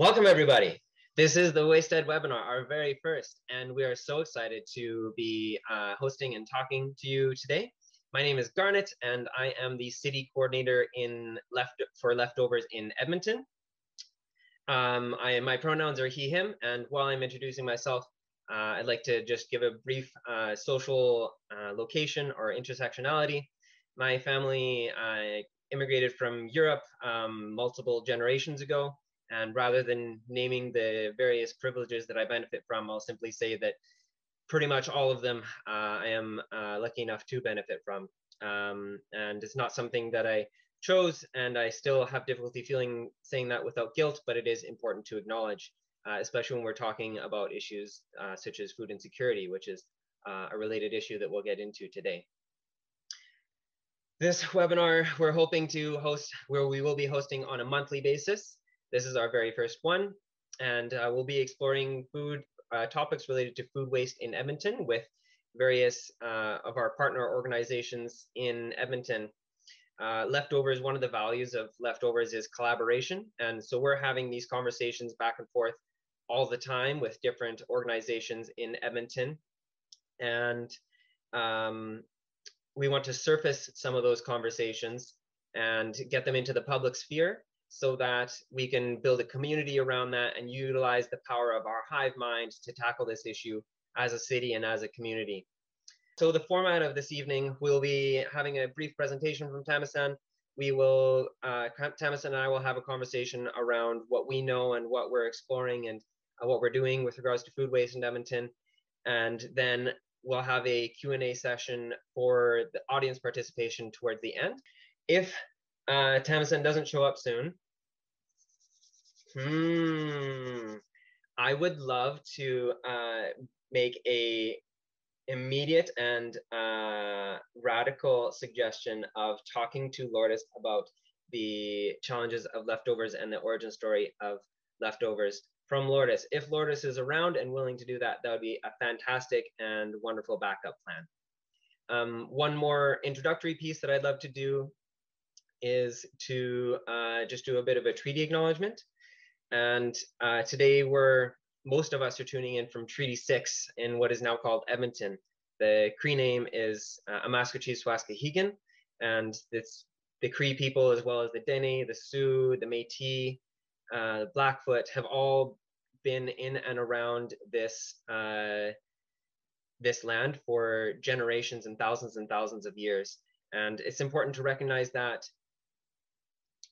Welcome, everybody. This is the Wasted webinar, our very first, and we are so excited to be uh, hosting and talking to you today. My name is Garnet, and I am the city coordinator in left for leftovers in Edmonton. Um, I, my pronouns are he, him, and while I'm introducing myself, uh, I'd like to just give a brief uh, social uh, location or intersectionality. My family uh, immigrated from Europe um, multiple generations ago, and rather than naming the various privileges that I benefit from, I'll simply say that pretty much all of them uh, I am uh, lucky enough to benefit from. Um, and it's not something that I chose, and I still have difficulty feeling saying that without guilt, but it is important to acknowledge, uh, especially when we're talking about issues uh, such as food insecurity, which is uh, a related issue that we'll get into today. This webinar we're hoping to host, where we will be hosting on a monthly basis. This is our very first one, and uh, we'll be exploring food uh, topics related to food waste in Edmonton with various uh, of our partner organizations in Edmonton. Uh, leftovers, one of the values of leftovers is collaboration. And so we're having these conversations back and forth all the time with different organizations in Edmonton. And um, we want to surface some of those conversations and get them into the public sphere so that we can build a community around that and utilize the power of our hive mind to tackle this issue as a city and as a community. So the format of this evening, we'll be having a brief presentation from Tamsin. We will, uh, Tamsin and I will have a conversation around what we know and what we're exploring and uh, what we're doing with regards to food waste in Edmonton. And then we'll have a Q&A session for the audience participation towards the end. If uh, doesn't show up soon. Hmm. I would love to uh, make a immediate and uh, radical suggestion of talking to Lourdes about the challenges of leftovers and the origin story of leftovers from Lourdes. If Lourdes is around and willing to do that, that would be a fantastic and wonderful backup plan. Um, one more introductory piece that I'd love to do is to uh, just do a bit of a treaty acknowledgement. And uh, today we're, most of us are tuning in from Treaty 6 in what is now called Edmonton. The Cree name is uh, Amaskwaciswaskahigan, and it's the Cree people as well as the Dene, the Sioux, the Métis, uh, Blackfoot have all been in and around this uh, this land for generations and thousands and thousands of years. And it's important to recognize that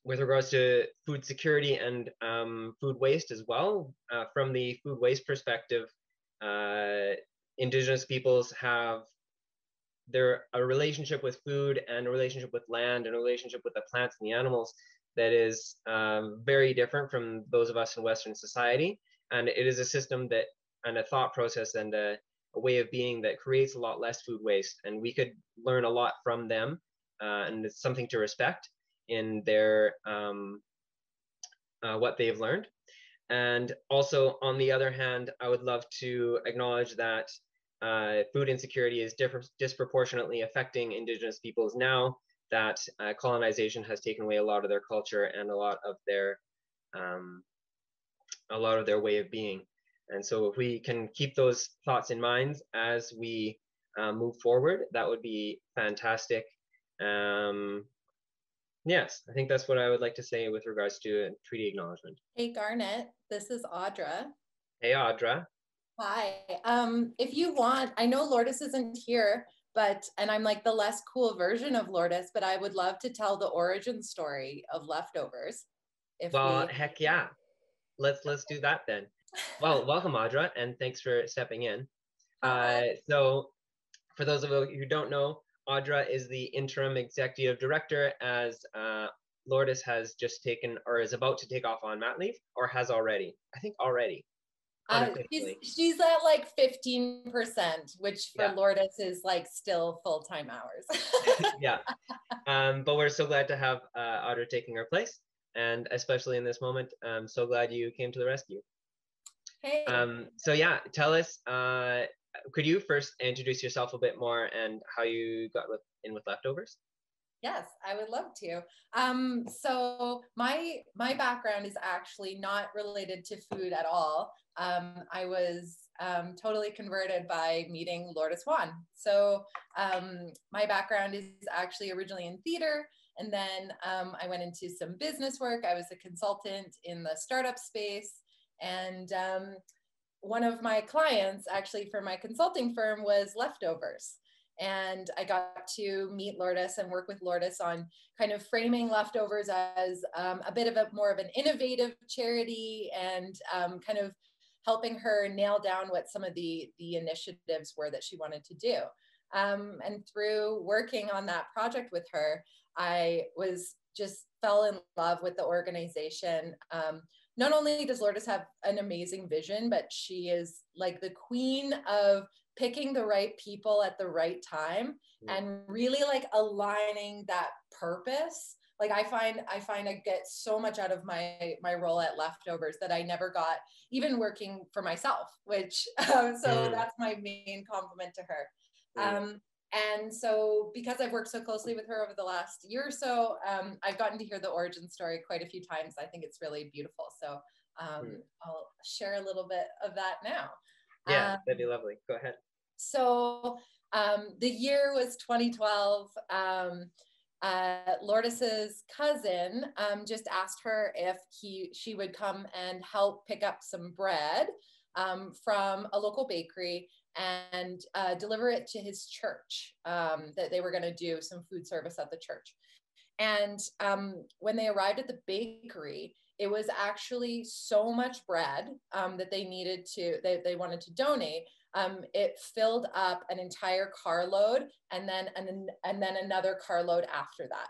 with regards to food security and um, food waste as well. Uh, from the food waste perspective, uh, indigenous peoples have their a relationship with food and a relationship with land and a relationship with the plants and the animals that is um, very different from those of us in Western society. And it is a system that and a thought process and a, a way of being that creates a lot less food waste. And we could learn a lot from them, uh, and it's something to respect in their um, uh, what they've learned. And also, on the other hand, I would love to acknowledge that uh, food insecurity is disproportionately affecting Indigenous peoples now that uh, colonization has taken away a lot of their culture and a lot of their um, a lot of their way of being. And so, if we can keep those thoughts in mind as we uh, move forward, that would be fantastic. Um, Yes, I think that's what I would like to say with regards to a treaty acknowledgement. Hey, Garnet, this is Audra. Hey, Audra. Hi. Um, if you want, I know Lourdes isn't here, but and I'm like the less cool version of Lourdes, but I would love to tell the origin story of leftovers. If well, we... heck yeah, let's let's do that then. Well, welcome Audra, and thanks for stepping in. Uh, so, for those of you who don't know, Audra is the interim executive director as uh, Lourdes has just taken or is about to take off on mat leave or has already. I think already. Uh, she's, she's at like 15%, which for yeah. Lourdes is like still full time hours. yeah. Um, but we're so glad to have uh, Audra taking her place. And especially in this moment, I'm so glad you came to the rescue. Hey. Um, so, yeah, tell us uh, could you first introduce yourself a bit more and how you got with, in with leftovers? Yes, I would love to. Um, so my my background is actually not related to food at all. Um, I was um, totally converted by meeting Lourdes Juan. So um, my background is actually originally in theater, and then um, I went into some business work. I was a consultant in the startup space, and um, one of my clients actually for my consulting firm was leftovers and I got to meet Lourdes and work with Lourdes on kind of framing leftovers as um, a bit of a more of an innovative charity and um, kind of helping her nail down what some of the the initiatives were that she wanted to do. Um, and through working on that project with her, I was just fell in love with the organization. Um, not only does Lourdes have an amazing vision, but she is like the queen of picking the right people at the right time mm. and really like aligning that purpose like i find i find i get so much out of my my role at leftovers that i never got even working for myself which um, so mm. that's my main compliment to her mm. um, and so because i've worked so closely with her over the last year or so um, i've gotten to hear the origin story quite a few times. I think it's really beautiful. So um, mm. i'll share a little bit of that now. Yeah that'd be lovely. Go ahead. so um, the year was 2012. Um, uh, Lourdes's cousin um, just asked her if he she would come and help pick up some bread um, from a local bakery and uh, deliver it to his church. Um, that they were going to do some food service at the church. And um, when they arrived at the bakery, it was actually so much bread um, that they needed to they, they wanted to donate um, it filled up an entire carload and then and, and then another carload after that.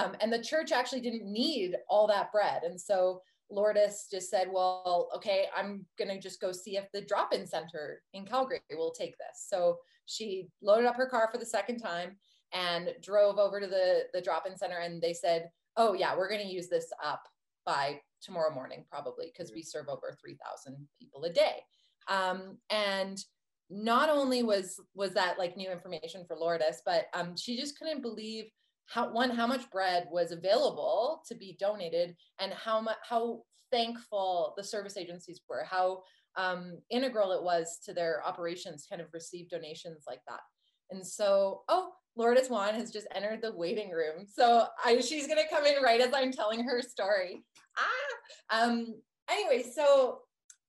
Um, and the church actually didn't need all that bread. And so Lourdes just said, well, okay, I'm going to just go see if the drop in center in Calgary will take this. So she loaded up her car for the second time and drove over to the, the drop in center. And they said, oh, yeah, we're going to use this up by tomorrow morning, probably, because we serve over 3,000 people a day. Um, and not only was was that like new information for Lourdes, but um, she just couldn't believe how one how much bread was available to be donated and how much how thankful the service agencies were, how um, integral it was to their operations, kind of receive donations like that. And so, oh, Lourdes Juan has just entered the waiting room. So I, she's gonna come in right as I'm telling her story. Ah, um, anyway, so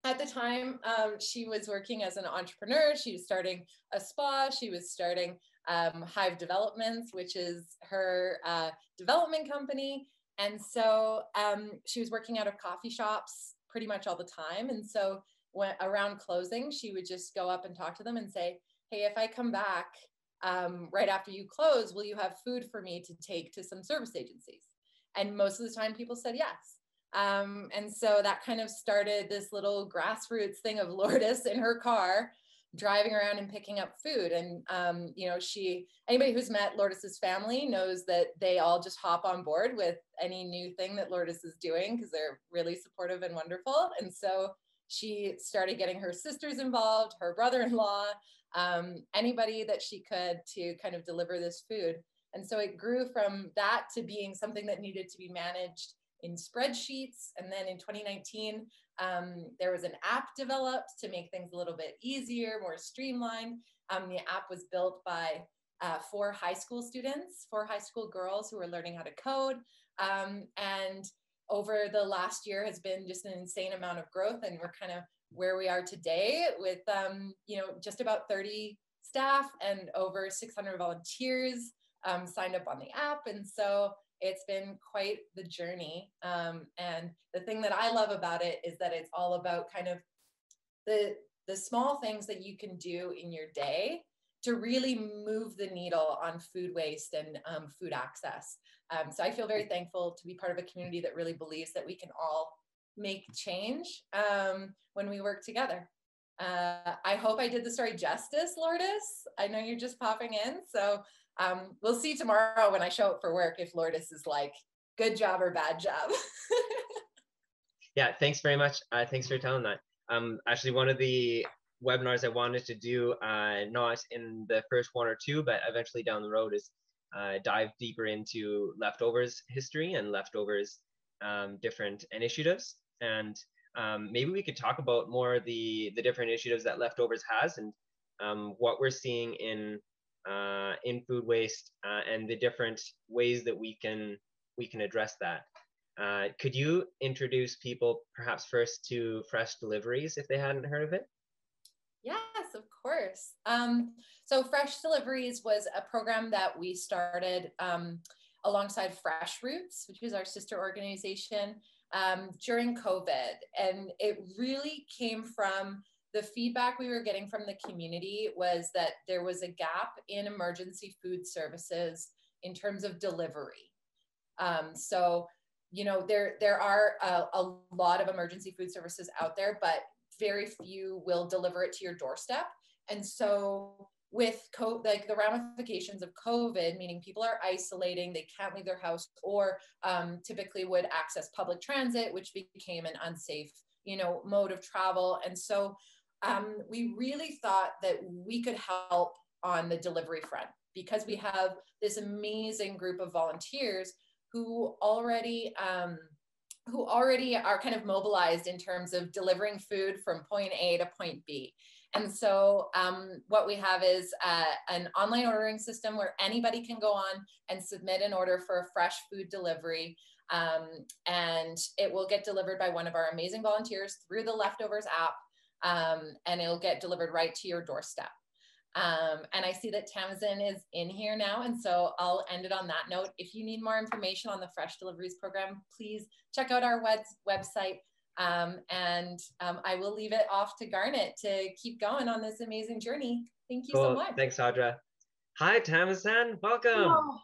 at the time um, she was working as an entrepreneur she was starting a spa she was starting um, hive developments which is her uh, development company. And so um, she was working out of coffee shops pretty much all the time. And so when around closing she would just go up and talk to them and say hey if i come back um, right after you close will you have food for me to take to some service agencies? And most of the time people said yes. Um, and so that kind of started this little grassroots thing of Lourdes in her car driving around and picking up food. And, um, you know, she, anybody who's met Lourdes's family knows that they all just hop on board with any new thing that Lourdes is doing because they're really supportive and wonderful. And so she started getting her sisters involved, her brother in law, um, anybody that she could to kind of deliver this food. And so it grew from that to being something that needed to be managed in spreadsheets. And then in 2019, um, there was an app developed to make things a little bit easier, more streamlined. Um, the app was built by uh, four high school students, four high school girls who are learning how to code. Um, and over the last year has been just an insane amount of growth. And we're kind of where we are today with, um, you know, just about 30 staff and over 600 volunteers um, signed up on the app. And so it's been quite the journey. Um, and the thing that I love about it is that it's all about kind of the the small things that you can do in your day to really move the needle on food waste and um, food access. Um, so I feel very thankful to be part of a community that really believes that we can all make change um, when we work together. Uh, I hope I did the story justice, Lourdes. I know you're just popping in, so um, we'll see tomorrow when I show up for work if Lourdes is like, good job or bad job. yeah, thanks very much. Uh, thanks for telling that. Um, actually, one of the webinars I wanted to do, uh, not in the first one or two, but eventually down the road, is uh, dive deeper into leftovers history and leftovers um, different initiatives. And um, maybe we could talk about more the the different initiatives that leftovers has and um, what we're seeing in uh, in food waste uh, and the different ways that we can we can address that. Uh, could you introduce people perhaps first to Fresh Deliveries if they hadn't heard of it? Yes, of course. Um, so Fresh Deliveries was a program that we started um, alongside Fresh Routes, which is our sister organization, um, during COVID. And it really came from the feedback we were getting from the community was that there was a gap in emergency food services in terms of delivery. Um, so, you know, there there are a, a lot of emergency food services out there, but very few will deliver it to your doorstep. And so with co- like the ramifications of COVID, meaning people are isolating, they can't leave their house, or um, typically would access public transit, which became an unsafe, you know, mode of travel. And so um, we really thought that we could help on the delivery front because we have this amazing group of volunteers who already um, who already are kind of mobilized in terms of delivering food from point A to point B. And so um, what we have is uh, an online ordering system where anybody can go on and submit an order for a fresh food delivery. Um, and it will get delivered by one of our amazing volunteers through the Leftovers app. Um, and it'll get delivered right to your doorstep. Um, and I see that Tamsin is in here now. And so I'll end it on that note. If you need more information on the Fresh Deliveries program, please check out our web website. Um, and um, I will leave it off to Garnet to keep going on this amazing journey. Thank you cool. so much. Thanks, Audra. Hi, Tamsin. Welcome. Oh.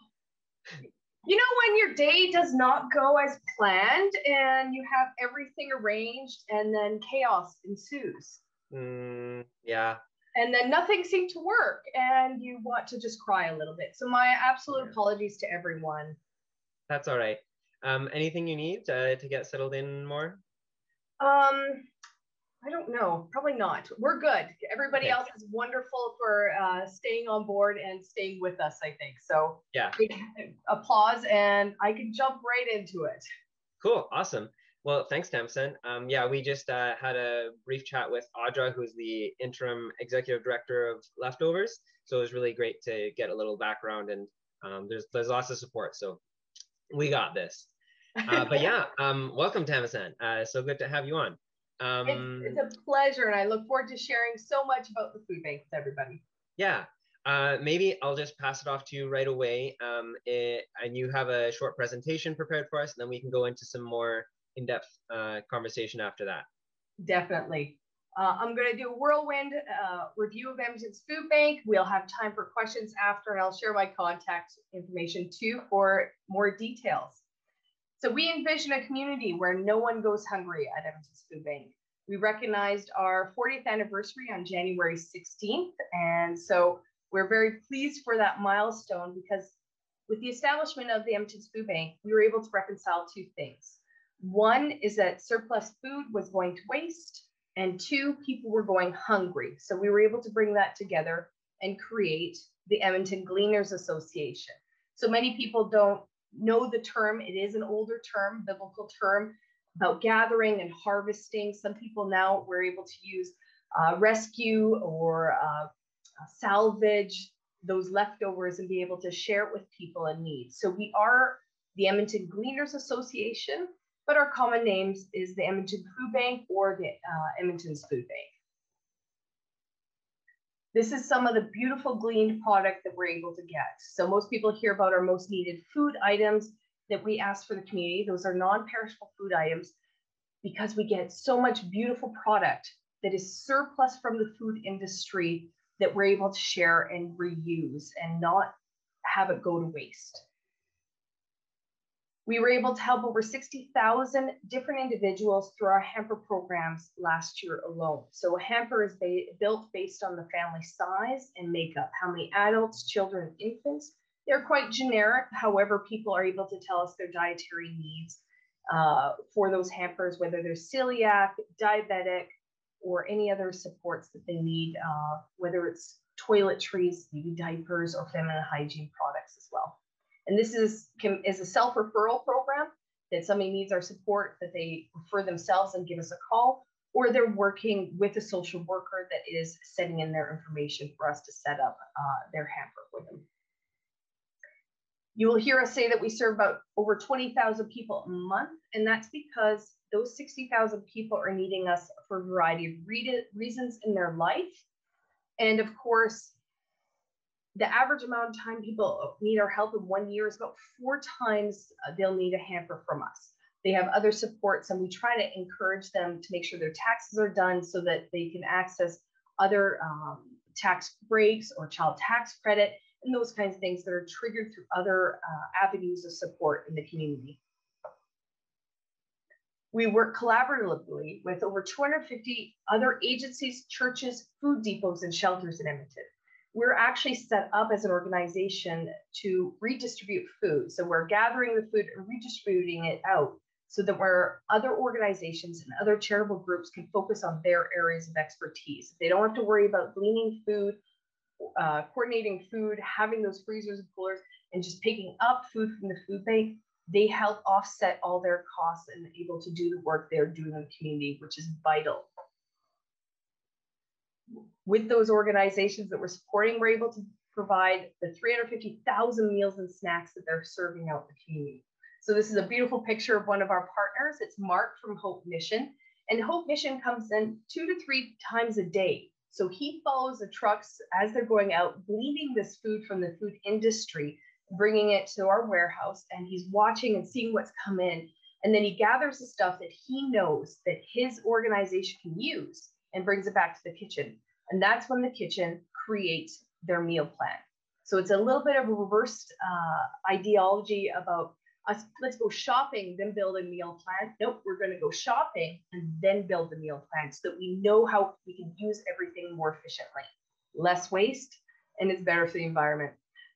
You know, when your day does not go as planned and you have everything arranged and then chaos ensues. Mm, yeah, and then nothing seemed to work and you want to just cry a little bit. So my absolute apologies to everyone. That's all right. Um, anything you need uh, to get settled in more? Um i don't know probably not we're good everybody okay. else is wonderful for uh, staying on board and staying with us i think so yeah applause and i can jump right into it cool awesome well, thanks, Tamsin. Um, yeah, we just uh, had a brief chat with Audra, who's the interim executive director of Leftovers. So it was really great to get a little background, and um, there's there's lots of support. So we got this. Uh, but yeah, um, welcome, Tamsin. Uh, so good to have you on. Um, it's, it's, a pleasure, and I look forward to sharing so much about the food bank with everybody. Yeah. Uh, maybe I'll just pass it off to you right away. Um, it, and you have a short presentation prepared for us, and then we can go into some more in-depth uh, conversation after that. Definitely. Uh, I'm going to do a whirlwind uh, review of Edmonton's food bank. We'll have time for questions after, and I'll share my contact information too for more details. So we envision a community where no one goes hungry at Edmonton's Food Bank. We recognized our 40th anniversary on January 16th, and so we're very pleased for that milestone because with the establishment of the Edmonton's Food Bank, we were able to reconcile two things. One is that surplus food was going to waste, and two, people were going hungry. So we were able to bring that together and create the Edmonton Gleaners Association. So many people don't know the term. It is an older term, biblical term about gathering and harvesting. Some people now were able to use uh, rescue or uh, salvage those leftovers and be able to share it with people in need. So we are the Edmonton Gleaners Association, but our common names is the Edmonton Food Bank or the uh, Edmonton's Food Bank. This is some of the beautiful gleaned product that we're able to get. So most people hear about our most needed food items that we ask for the community. Those are non-perishable food items because we get so much beautiful product that is surplus from the food industry that we're able to share and reuse and not have it go to waste. We were able to help over 60,000 different individuals through our hamper programs last year alone. So a hamper is ba built based on the family size and makeup, how many adults, children, and infants. They're quite generic. However, people are able to tell us their dietary needs uh, for those hampers, whether they're celiac, diabetic, or any other supports that they need, uh, whether it's toiletries, maybe diapers or feminine hygiene products as well. And this is, can, is a self-referral program that somebody needs our support, that they refer themselves and give us a call, or they're working with a social worker that is sending in their information for us to set up uh, their hamper for them. You will hear us say that we serve about over 20,000 people a month, and that's because those 60,000 people are needing us for a variety of re reasons in their life. And of course, the average amount of time people need our help in one year is about four times uh, they'll need a hamper from us. They have other supports, and we try to encourage them to make sure their taxes are done so that they can access other um, tax breaks or child tax credit and those kinds of things that are triggered through other uh, avenues of support in the community. We work collaboratively with over 250 other agencies, churches, food depots, and shelters in Edmonton. We're actually set up as an organization to redistribute food. So we're gathering the food and redistributing it out so that where other organizations and other charitable groups can focus on their areas of expertise. They don't have to worry about gleaning food, uh, coordinating food, having those freezers and coolers, and just picking up food from the food bank. They help offset all their costs and able to do the work they're doing in the community, which is vital. With those organizations that we're supporting, we're able to provide the 350,000 meals and snacks that they're serving out the community. So this is a beautiful picture of one of our partners. It's Mark from Hope Mission. And Hope Mission comes in two to three times a day. So he follows the trucks as they're going out, gleaning this food from the food industry, bringing it to our warehouse, and he's watching and seeing what's come in. And then he gathers the stuff that he knows that his organization can use and brings it back to the kitchen. And that's when the kitchen creates their meal plan. So it's a little bit of a reversed uh, ideology about us, let's go shopping, then build a meal plan. Nope, we're going to go shopping and then build the meal plan so that we know how we can use everything more efficiently, less waste, and it's better for the environment.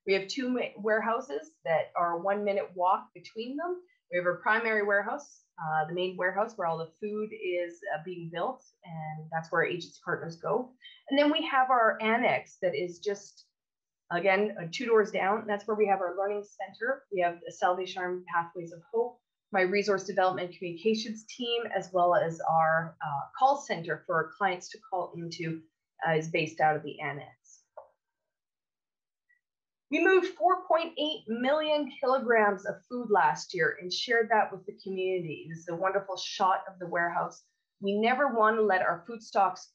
We have two warehouses that are one minute walk between them. We have our primary warehouse, uh, the main warehouse where all the food is uh, being built, and that's where our agency partners go. And then we have our annex that is just Again, uh, two doors down, that's where we have our learning center. We have the Salvation Army Pathways of Hope, my resource development communications team, as well as our uh, call center for clients to call into uh, is based out of the annex. We moved 4.8 million kilograms of food last year and shared that with the community. This is a wonderful shot of the warehouse. We never want to let our food stocks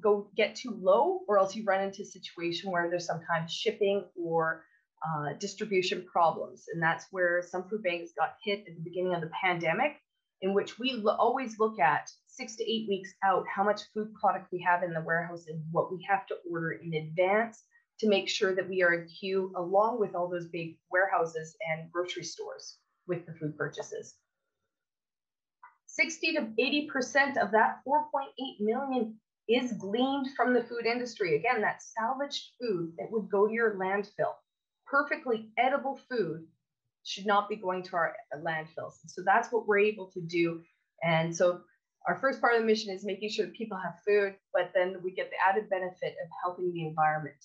go get too low, or else you run into a situation where there's sometimes shipping or uh, distribution problems. And that's where some food banks got hit at the beginning of the pandemic, in which we always look at six to eight weeks out how much food product we have in the warehouse and what we have to order in advance to make sure that we are in queue along with all those big warehouses and grocery stores with the food purchases. 60 to 80% of that 4.8 million is gleaned from the food industry. Again, that salvaged food that would go to your landfill, perfectly edible food should not be going to our landfills. So that's what we're able to do. And so our first part of the mission is making sure that people have food, but then we get the added benefit of helping the environment.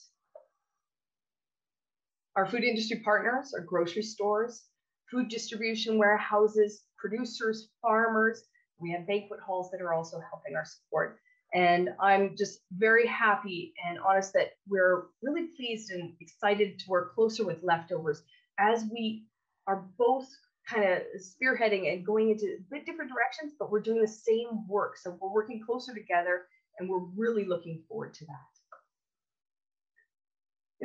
Our food industry partners are grocery stores, food distribution warehouses, producers, farmers. We have banquet halls that are also helping our support. And I'm just very happy and honest that we're really pleased and excited to work closer with leftovers as we are both kind of spearheading and going into a bit different directions, but we're doing the same work. So we're working closer together and we're really looking forward to that.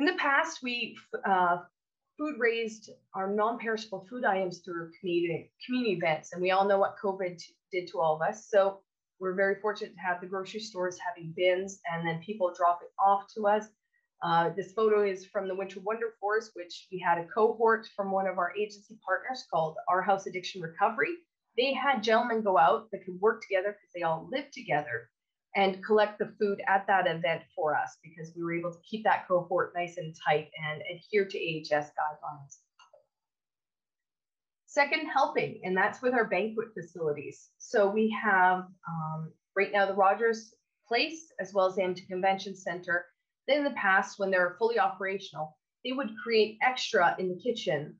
In the past, we uh, food raised our non-perishable food items through community, community events, and we all know what COVID did to all of us. So we're very fortunate to have the grocery stores having bins and then people drop it off to us. Uh, this photo is from the Winter Wonder Forest, which we had a cohort from one of our agency partners called Our House Addiction Recovery. They had gentlemen go out that could work together because they all live together and collect the food at that event for us because we were able to keep that cohort nice and tight and adhere to AHS guidelines. Second, helping, and that's with our banquet facilities. So we have um, right now the Rogers Place as well as the Edmonton Convention Center Then in the past, when they're fully operational, they would create extra in the kitchen,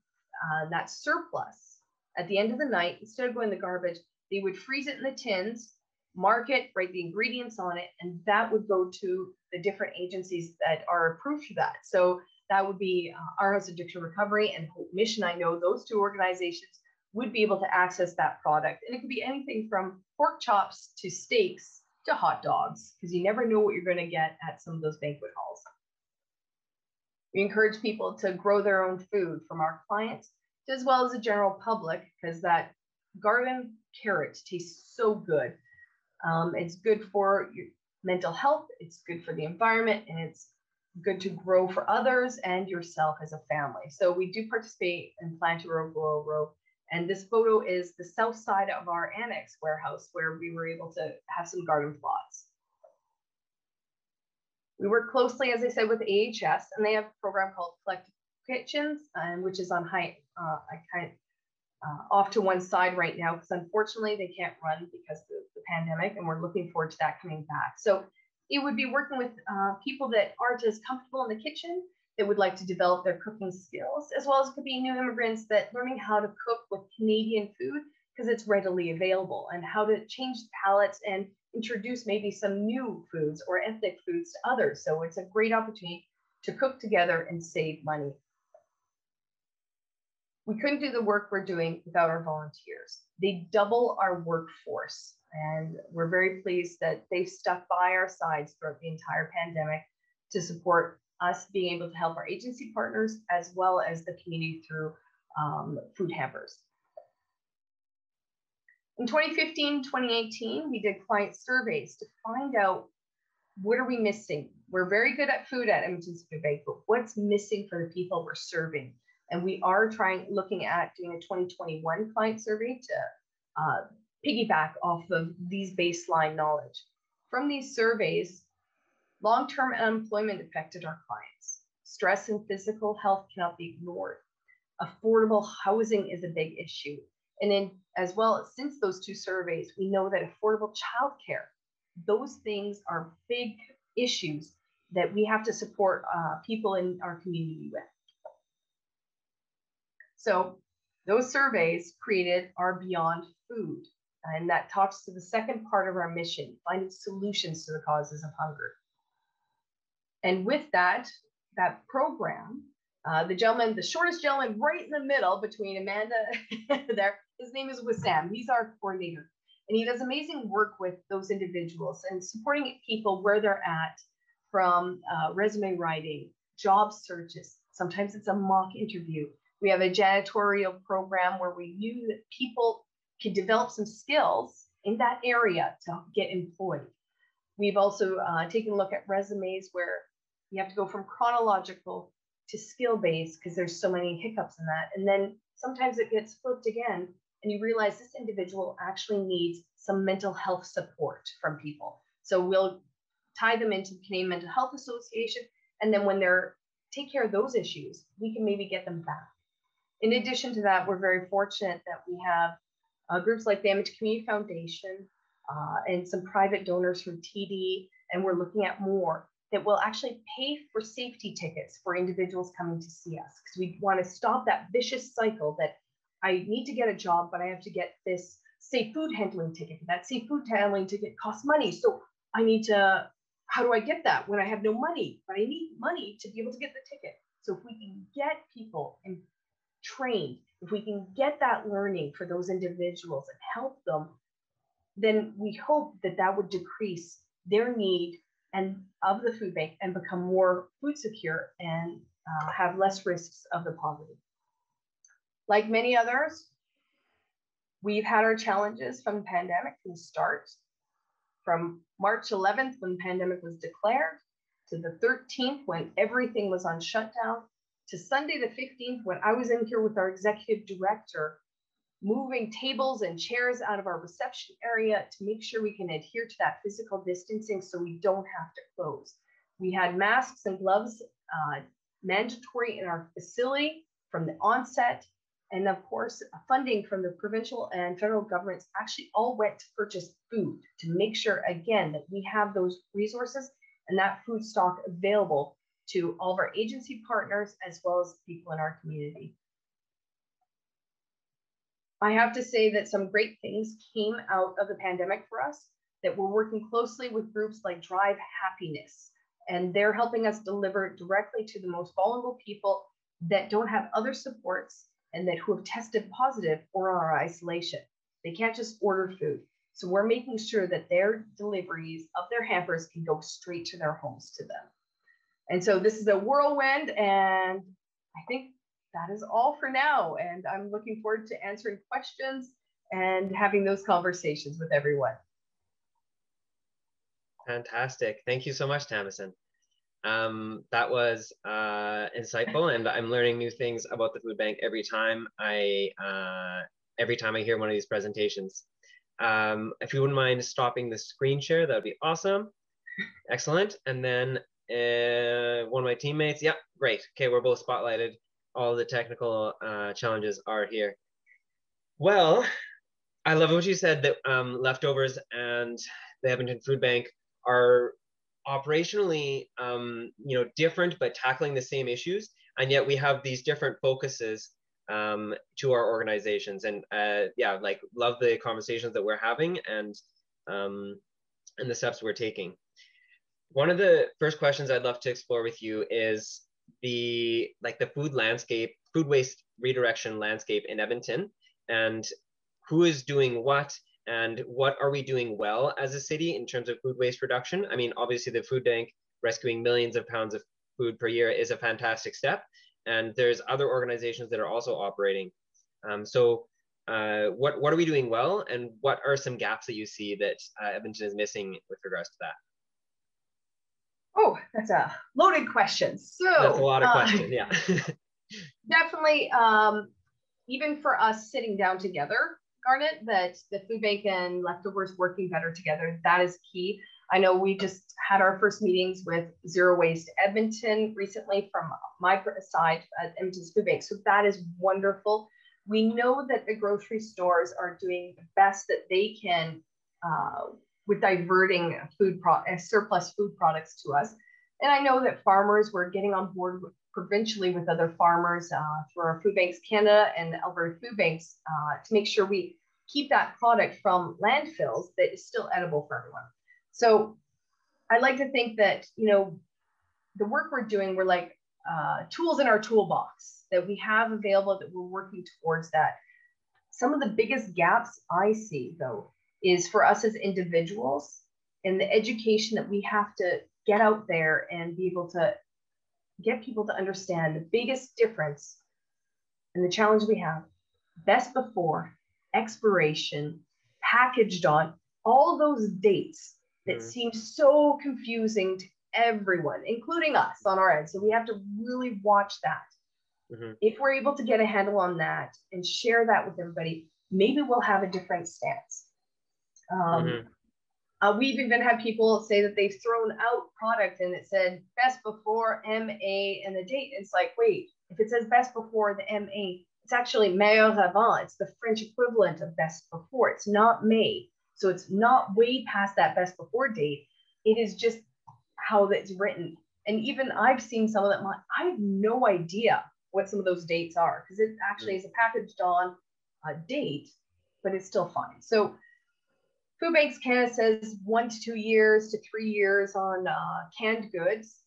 uh, that surplus. At the end of the night, instead of going in the garbage, they would freeze it in the tins, mark it, write the ingredients on it, and that would go to the different agencies that are approved for that. So that would be uh, Our House Addiction Recovery and Hope Mission. I know those two organizations would be able to access that product. And it could be anything from pork chops to steaks to hot dogs, because you never know what you're going to get at some of those banquet halls. We encourage people to grow their own food from our clients as well as the general public, because that garden carrot tastes so good. Um, it's good for your mental health, it's good for the environment, and it's good to grow for others and yourself as a family. So we do participate in Plant a Row, Grow Row. And this photo is the south side of our annex warehouse where we were able to have some garden plots. We work closely, as I said, with AHS, and they have a program called Collective Kitchens, um, which is on high, uh, I uh, off to one side right now because unfortunately they can't run because of the pandemic, and we're looking forward to that coming back. So it would be working with uh, people that aren't as comfortable in the kitchen that would like to develop their cooking skills, as well as could be new immigrants that learning how to cook with Canadian food because it's readily available and how to change palates and introduce maybe some new foods or ethnic foods to others. So it's a great opportunity to cook together and save money. We couldn't do the work we're doing without our volunteers. They double our workforce, and we're very pleased that they stuck by our sides throughout the entire pandemic to support us being able to help our agency partners as well as the community through um, food hampers. In 2015, 2018, we did client surveys to find out what are we missing? We're very good at food at Edmonton's Food Bank, but what's missing for the people we're serving? And we are trying, looking at doing a 2021 client survey to uh, piggyback off of these baseline knowledge. From these surveys, long-term unemployment affected our clients. Stress and physical health cannot be ignored. Affordable housing is a big issue. And then as well, since those two surveys, we know that affordable childcare, those things are big issues that we have to support uh, people in our community with. So those surveys created are Beyond Food, and that talks to the second part of our mission, finding solutions to the causes of hunger. And with that, that program, uh, the gentleman, the shortest gentleman right in the middle between Amanda there, his name is Wissam. He's our coordinator. And he does amazing work with those individuals and supporting people where they're at from uh, resume writing, job searches. Sometimes it's a mock interview. We have a janitorial program where we knew that people could develop some skills in that area to get employed. We've also uh, taken a look at resumes where you have to go from chronological to skill based because there's so many hiccups in that. And then sometimes it gets flipped again and you realize this individual actually needs some mental health support from people. So we'll tie them into the Canadian Mental Health Association. And then when they're take care of those issues, we can maybe get them back. In addition to that, we're very fortunate that we have uh, groups like the Edmonton Community Foundation uh, and some private donors from TD, and we're looking at more that will actually pay for safety tickets for individuals coming to see us because we want to stop that vicious cycle that I need to get a job, but I have to get this safe food handling ticket. That safe food handling ticket costs money. So I need to, how do I get that when I have no money? But I need money to be able to get the ticket. So if we can get people and trained, if we can get that learning for those individuals and help them, then we hope that that would decrease their need and of the food bank and become more food secure and uh, have less risks of the poverty. Like many others, we've had our challenges from the pandemic from the start. From March 11th, when the pandemic was declared, to the 13th, when everything was on shutdown, to Sunday the 15th, when I was in here with our executive director, moving tables and chairs out of our reception area to make sure we can adhere to that physical distancing so we don't have to close. We had masks and gloves uh, mandatory in our facility from the onset. And of course, funding from the provincial and federal governments actually all went to purchase food to make sure, again, that we have those resources and that food stock available to all of our agency partners as well as people in our community. I have to say that some great things came out of the pandemic for us, that we're working closely with groups like Drive Happiness, and they're helping us deliver directly to the most vulnerable people that don't have other supports and that who have tested positive or are isolation. They can't just order food. So we're making sure that their deliveries of their hampers can go straight to their homes to them. And so this is a whirlwind, and I think that is all for now. And I'm looking forward to answering questions and having those conversations with everyone. Fantastic. Thank you so much, Tamsin. Um, that was uh, insightful, and I'm learning new things about the food bank every time I uh, every time I hear one of these presentations. Um, if you wouldn't mind stopping the screen share, that would be awesome. Excellent. And then uh, one of my teammates. Yep, great. Okay, we're both spotlighted all the technical uh, challenges are here. Well, I love what you said that um, leftovers and the Edmonton Food Bank are operationally, um, you know, different but tackling the same issues, and yet we have these different focuses um, to our organizations. And uh, yeah, like love the conversations that we're having and um, and the steps we're taking. One of the first questions I'd love to explore with you is the like the food landscape, food waste redirection landscape in Edmonton, and who is doing what, and what are we doing well as a city in terms of food waste reduction? I mean, obviously the food bank rescuing millions of pounds of food per year is a fantastic step, and there's other organizations that are also operating. Um, so uh, what, what are we doing well and what are some gaps that you see that uh, Edmonton is missing with regards to that? Oh, that's a loaded question. So that's a lot of uh, questions. Yeah. definitely, um, even for us sitting down together, Garnet, that the food bank and leftovers working better together, that is key. I know we just had our first meetings with Zero Waste Edmonton recently from my side at Edmonton's Food Bank. So that is wonderful. We know that the grocery stores are doing the best that they can uh, with diverting food pro- uh, surplus food products to us. And I know that farmers were getting on board with, provincially with other farmers uh, through our Food Banks Canada and Alberta Food Banks uh, to make sure we keep that product from landfills that is still edible for everyone. So I like to think that, you know, the work we're doing, we're like uh, tools in our toolbox that we have available that we're working towards that. Some of the biggest gaps I see, though, is for us as individuals and the education that we have to get out there and be able to get people to understand the biggest difference and the challenge we have best before expiration packaged on all those dates that mm. seem so confusing to everyone including us on our end so we have to really watch that mm-hmm. if we're able to get a handle on that and share that with everybody maybe we'll have a different stance um, mm-hmm. uh, we've even had people say that they've thrown out product and it said best before MA and the date. It's like, wait, if it says best before the MA, it's actually meilleur avant. It's the French equivalent of best before. It's not May. So it's not way past that best before date. It is just how that's written. And even I've seen some of them. I have no idea what some of those dates are because it actually is a packaged on a date, but it's still fine. So Food Banks Canada says one to two years to three years on uh, canned goods.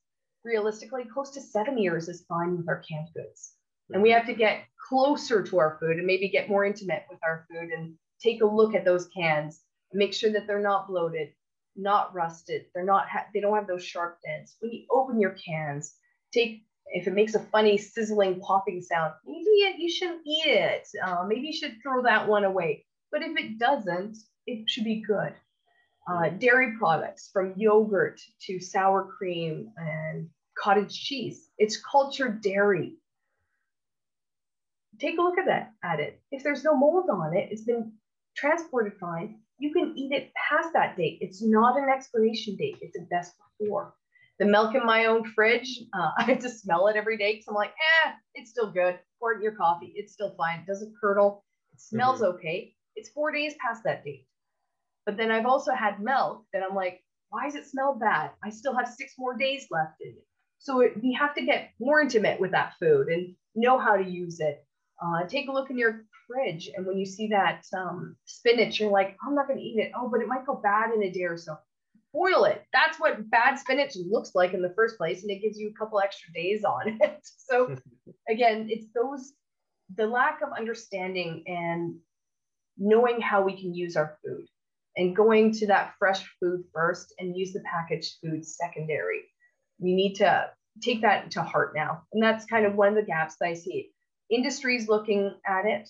Realistically, close to seven years is fine with our canned goods. And we have to get closer to our food and maybe get more intimate with our food and take a look at those cans make sure that they're not bloated, not rusted, they're not ha- they don't have those sharp dents. When you open your cans, take if it makes a funny sizzling popping sound, maybe you shouldn't eat it. Uh, maybe you should throw that one away. But if it doesn't, it should be good. Uh, dairy products from yogurt to sour cream and cottage cheese. It's cultured dairy. Take a look at that at it. If there's no mold on it, it's been transported fine. You can eat it past that date. It's not an expiration date. It's a best before. The milk in my own fridge, uh, I have to smell it every day because I'm like, eh, it's still good. Pour it in your coffee. It's still fine. It doesn't curdle. It smells mm-hmm. okay. It's four days past that date. But then I've also had milk that I'm like, why does it smell bad? I still have six more days left in it. So it, we have to get more intimate with that food and know how to use it. Uh, take a look in your fridge, and when you see that um, spinach, you're like, I'm not going to eat it. Oh, but it might go bad in a day or so. Boil it. That's what bad spinach looks like in the first place, and it gives you a couple extra days on it. so again, it's those the lack of understanding and knowing how we can use our food and going to that fresh food first and use the packaged food secondary. We need to take that to heart now. And that's kind of one of the gaps that I see. Industry's looking at it.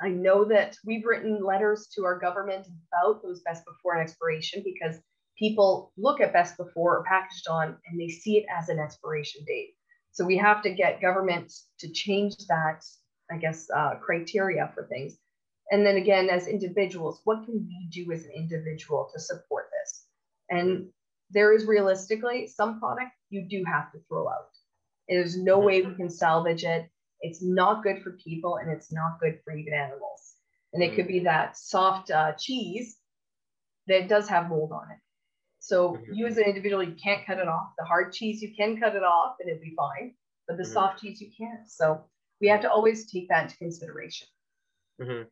I know that we've written letters to our government about those best before and expiration because people look at best before or packaged on and they see it as an expiration date. So we have to get governments to change that, I guess, uh, criteria for things. And then again, as individuals, what can we do as an individual to support this? And there is realistically some product you do have to throw out. There's no way we can salvage it. It's not good for people and it's not good for even animals. And it could be that soft uh, cheese that does have mold on it. So mm-hmm. you as an individual, you can't cut it off. The hard cheese, you can cut it off and it'll be fine. But the mm-hmm. soft cheese, you can't. So we have to always take that into consideration. Mm-hmm.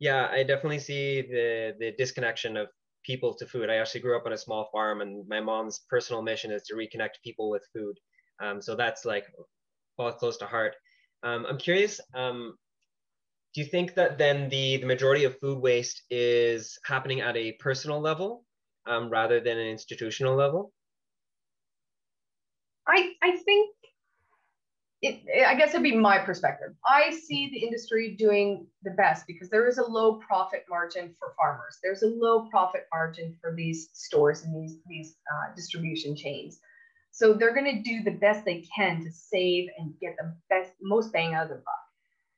Yeah, I definitely see the the disconnection of people to food. I actually grew up on a small farm, and my mom's personal mission is to reconnect people with food. Um, so that's like all close to heart. Um, I'm curious. Um, do you think that then the the majority of food waste is happening at a personal level um, rather than an institutional level? I I think it, I guess it'd be my perspective. I see the industry doing the best because there is a low profit margin for farmers. There's a low profit margin for these stores and these these uh, distribution chains. So they're going to do the best they can to save and get the best most bang out of the buck.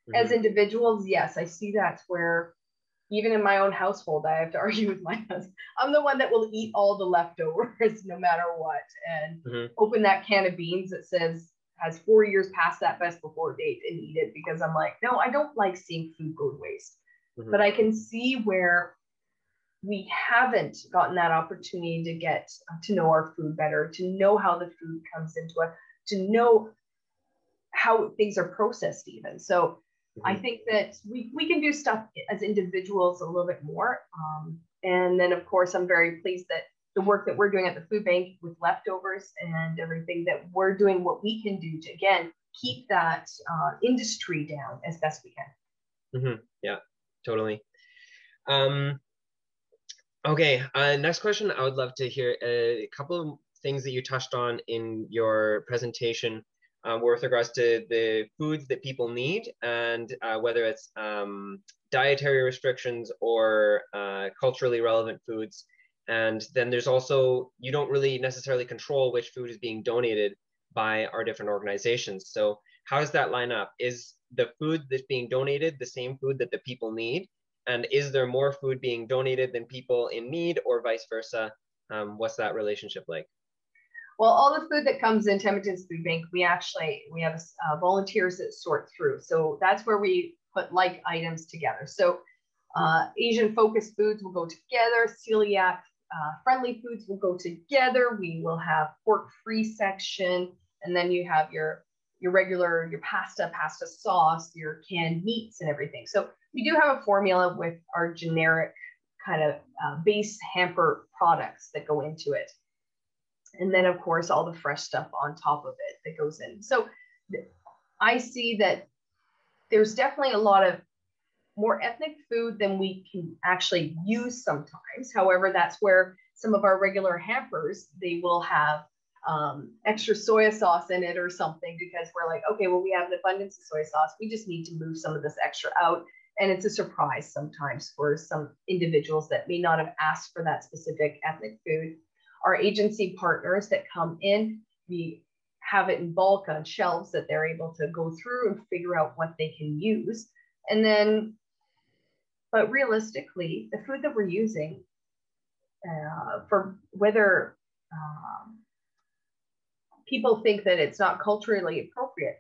Mm-hmm. As individuals, yes, I see that's where even in my own household, I have to argue with my husband. I'm the one that will eat all the leftovers no matter what, and mm-hmm. open that can of beans that says has four years past that best before date and eat it because I'm like, no, I don't like seeing food go to waste. Mm-hmm. But I can see where we haven't gotten that opportunity to get to know our food better, to know how the food comes into it, to know how things are processed even. So mm-hmm. I think that we, we can do stuff as individuals a little bit more. Um, and then of course, I'm very pleased that the work that we're doing at the food bank with leftovers and everything that we're doing what we can do to again keep that uh, industry down as best we can. Mm-hmm. yeah totally. Um, okay uh, next question i would love to hear a couple of things that you touched on in your presentation um, with regards to the foods that people need and uh, whether it's um, dietary restrictions or uh, culturally relevant foods and then there's also, you don't really necessarily control which food is being donated by our different organizations. So how does that line up? Is the food that's being donated the same food that the people need? And is there more food being donated than people in need or vice versa? Um, what's that relationship like? Well, all the food that comes into Edmonton's Food Bank, we actually, we have uh, volunteers that sort through. So that's where we put like items together. So uh, Asian focused foods will go together, celiac uh, friendly foods will go together. We will have pork free section, and then you have your your regular your pasta, pasta sauce, your canned meats, and everything. So we do have a formula with our generic kind of uh, base hamper products that go into it, and then of course all the fresh stuff on top of it that goes in. So I see that there's definitely a lot of more ethnic food than we can actually use sometimes. However, that's where some of our regular hampers, they will have um, extra soy sauce in it or something because we're like, okay, well, we have an abundance of soy sauce. We just need to move some of this extra out. And it's a surprise sometimes for some individuals that may not have asked for that specific ethnic food. Our agency partners that come in, we have it in bulk on shelves that they're able to go through and figure out what they can use. And then but realistically, the food that we're using uh, for whether um, people think that it's not culturally appropriate,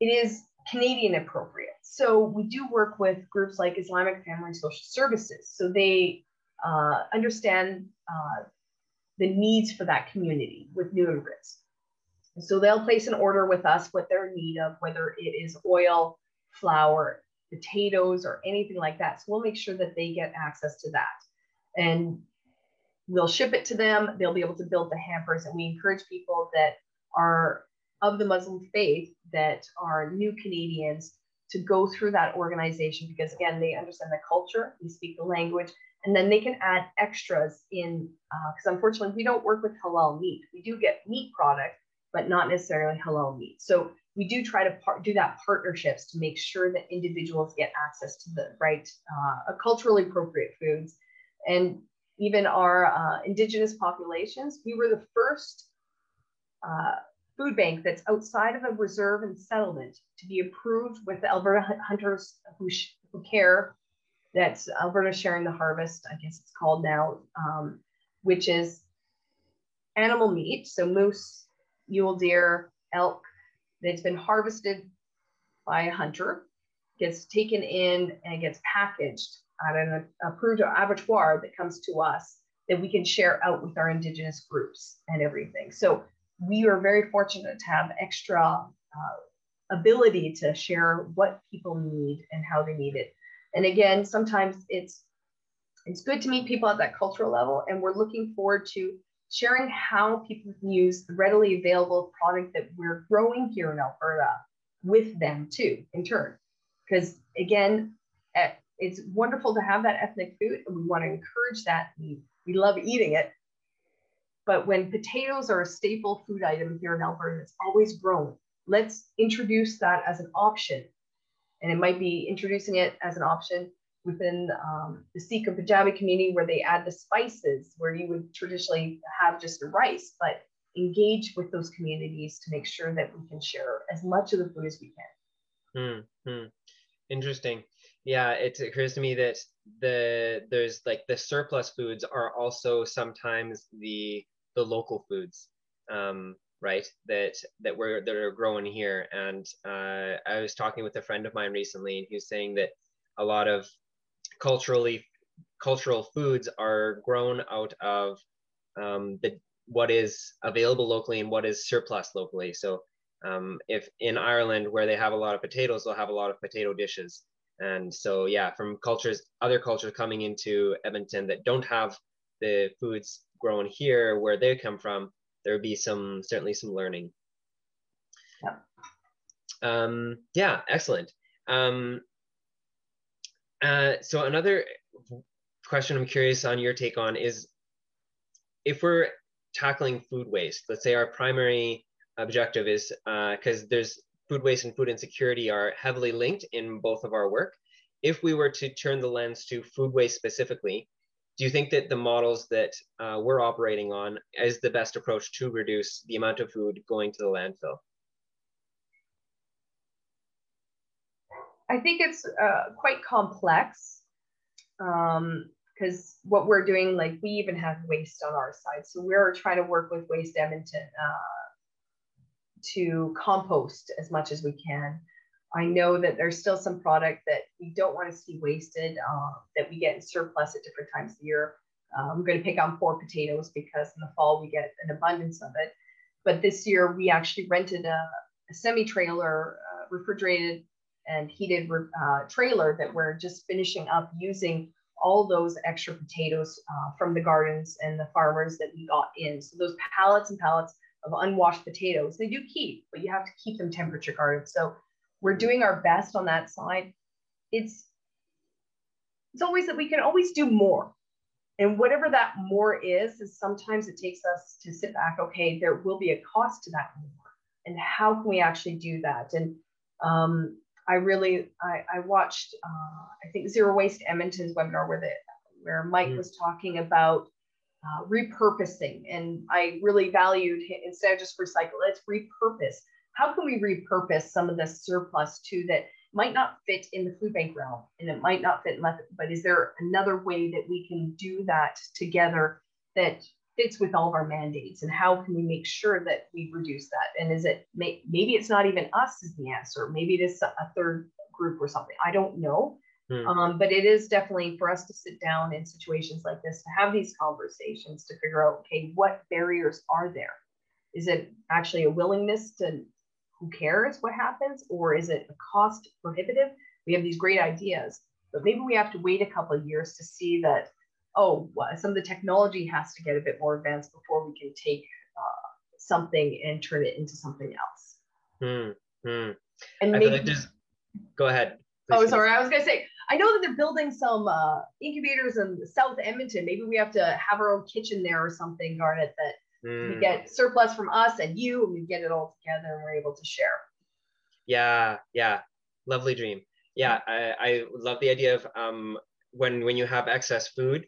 it is Canadian appropriate. So we do work with groups like Islamic Family Social Services. So they uh, understand uh, the needs for that community with new immigrants. so they'll place an order with us what they're in need of, whether it is oil, flour, potatoes, or anything like that. So we'll make sure that they get access to that. And we'll ship it to them. They'll be able to build the hampers. And we encourage people that are of the Muslim faith that are new Canadians to go through that organization because again they understand the culture they speak the language and then they can add extras in because uh, unfortunately we don't work with halal meat we do get meat product but not necessarily halal meat so we do try to par- do that partnerships to make sure that individuals get access to the right uh, culturally appropriate foods and even our uh, indigenous populations we were the first uh, food bank that's outside of a reserve and settlement to be approved with the Alberta Hunters Who, who Care. That's Alberta Sharing the Harvest, I guess it's called now, um, which is animal meat, so moose, mule deer, elk, that's been harvested by a hunter, gets taken in and gets packaged at an approved abattoir that comes to us that we can share out with our Indigenous groups and everything. So we are very fortunate to have extra uh, ability to share what people need and how they need it. And again, sometimes it's it's good to meet people at that cultural level, and we're looking forward to sharing how people can use the readily available product that we're growing here in Alberta with them too, in turn. Because again, eh, it's wonderful to have that ethnic food, and we want to encourage that. We, we love eating it, but when potatoes are a staple food item here in Alberta, it's always grown. Let's introduce that as an option. And it might be introducing it as an option within um, the Sikh or Punjabi community where they add the spices, where you would traditionally have just the rice, but engage with those communities to make sure that we can share as much of the food as we can. Hmm. Interesting. Yeah, it occurs to me that the there's like the surplus foods are also sometimes the the local foods, um, right? That that were that are growing here. And uh, I was talking with a friend of mine recently, and he was saying that a lot of culturally cultural foods are grown out of um, the what is available locally and what is surplus locally. So um, if in Ireland where they have a lot of potatoes, they'll have a lot of potato dishes. And so yeah, from cultures, other cultures coming into Edmonton that don't have the foods grown here where they come from, there would be some certainly some learning. Yeah. Um, yeah, excellent. Um, uh, so another question I'm curious on your take on is if we're tackling food waste, let's say our primary objective is because uh, there's food waste and food insecurity are heavily linked in both of our work. If we were to turn the lens to food waste specifically, do you think that the models that uh, we're operating on is the best approach to reduce the amount of food going to the landfill? I think it's uh, quite complex because um, what we're doing, like we even have waste on our side. So we're trying to work with Waste Edmonton uh, to compost as much as we can. I know that there's still some product that we don't want to see wasted uh, that we get in surplus at different times of the year. Uh, I'm going to pick on poor potatoes because in the fall we get an abundance of it. But this year we actually rented a, a semi trailer, uh, refrigerated and heated uh, trailer that we're just finishing up using all those extra potatoes uh, from the gardens and the farmers that we got in. So those pallets and pallets of unwashed potatoes, they do keep, but you have to keep them temperature guarded. So we're doing our best on that side. It's it's always that we can always do more. And whatever that more is, is sometimes it takes us to sit back, okay, there will be a cost to that more. And how can we actually do that? And um, I really, I, I watched, uh, I think Zero Waste Edmonton's webinar where, the, where Mike mm. was talking about uh, repurposing. And I really valued, instead of just recycle, let's repurpose how can we repurpose some of the surplus too that might not fit in the food bank realm and it might not fit in but is there another way that we can do that together that fits with all of our mandates and how can we make sure that we reduce that and is it may, maybe it's not even us is the answer maybe it is a third group or something i don't know Mm. Um, but it is definitely for us to sit down in situations like this to have these conversations to figure out, okay, what barriers are there? Is it actually a willingness to who cares what happens, or is it a cost prohibitive? We have these great ideas, but maybe we have to wait a couple of years to see that, oh, some of the technology has to get a bit more advanced before we can take uh, something and turn it into something else. Hmm. hmm. And I maybe, like go ahead. Oh, sorry. I was going to say, I know that they're building some uh, incubators in South Edmonton. Maybe we have to have our own kitchen there or something, Garnet, that mm. we hmm. get surplus from us and you, and we get it all together and we're able to share. Yeah, yeah. Lovely dream. Yeah, I, I love the idea of um, when when you have excess food,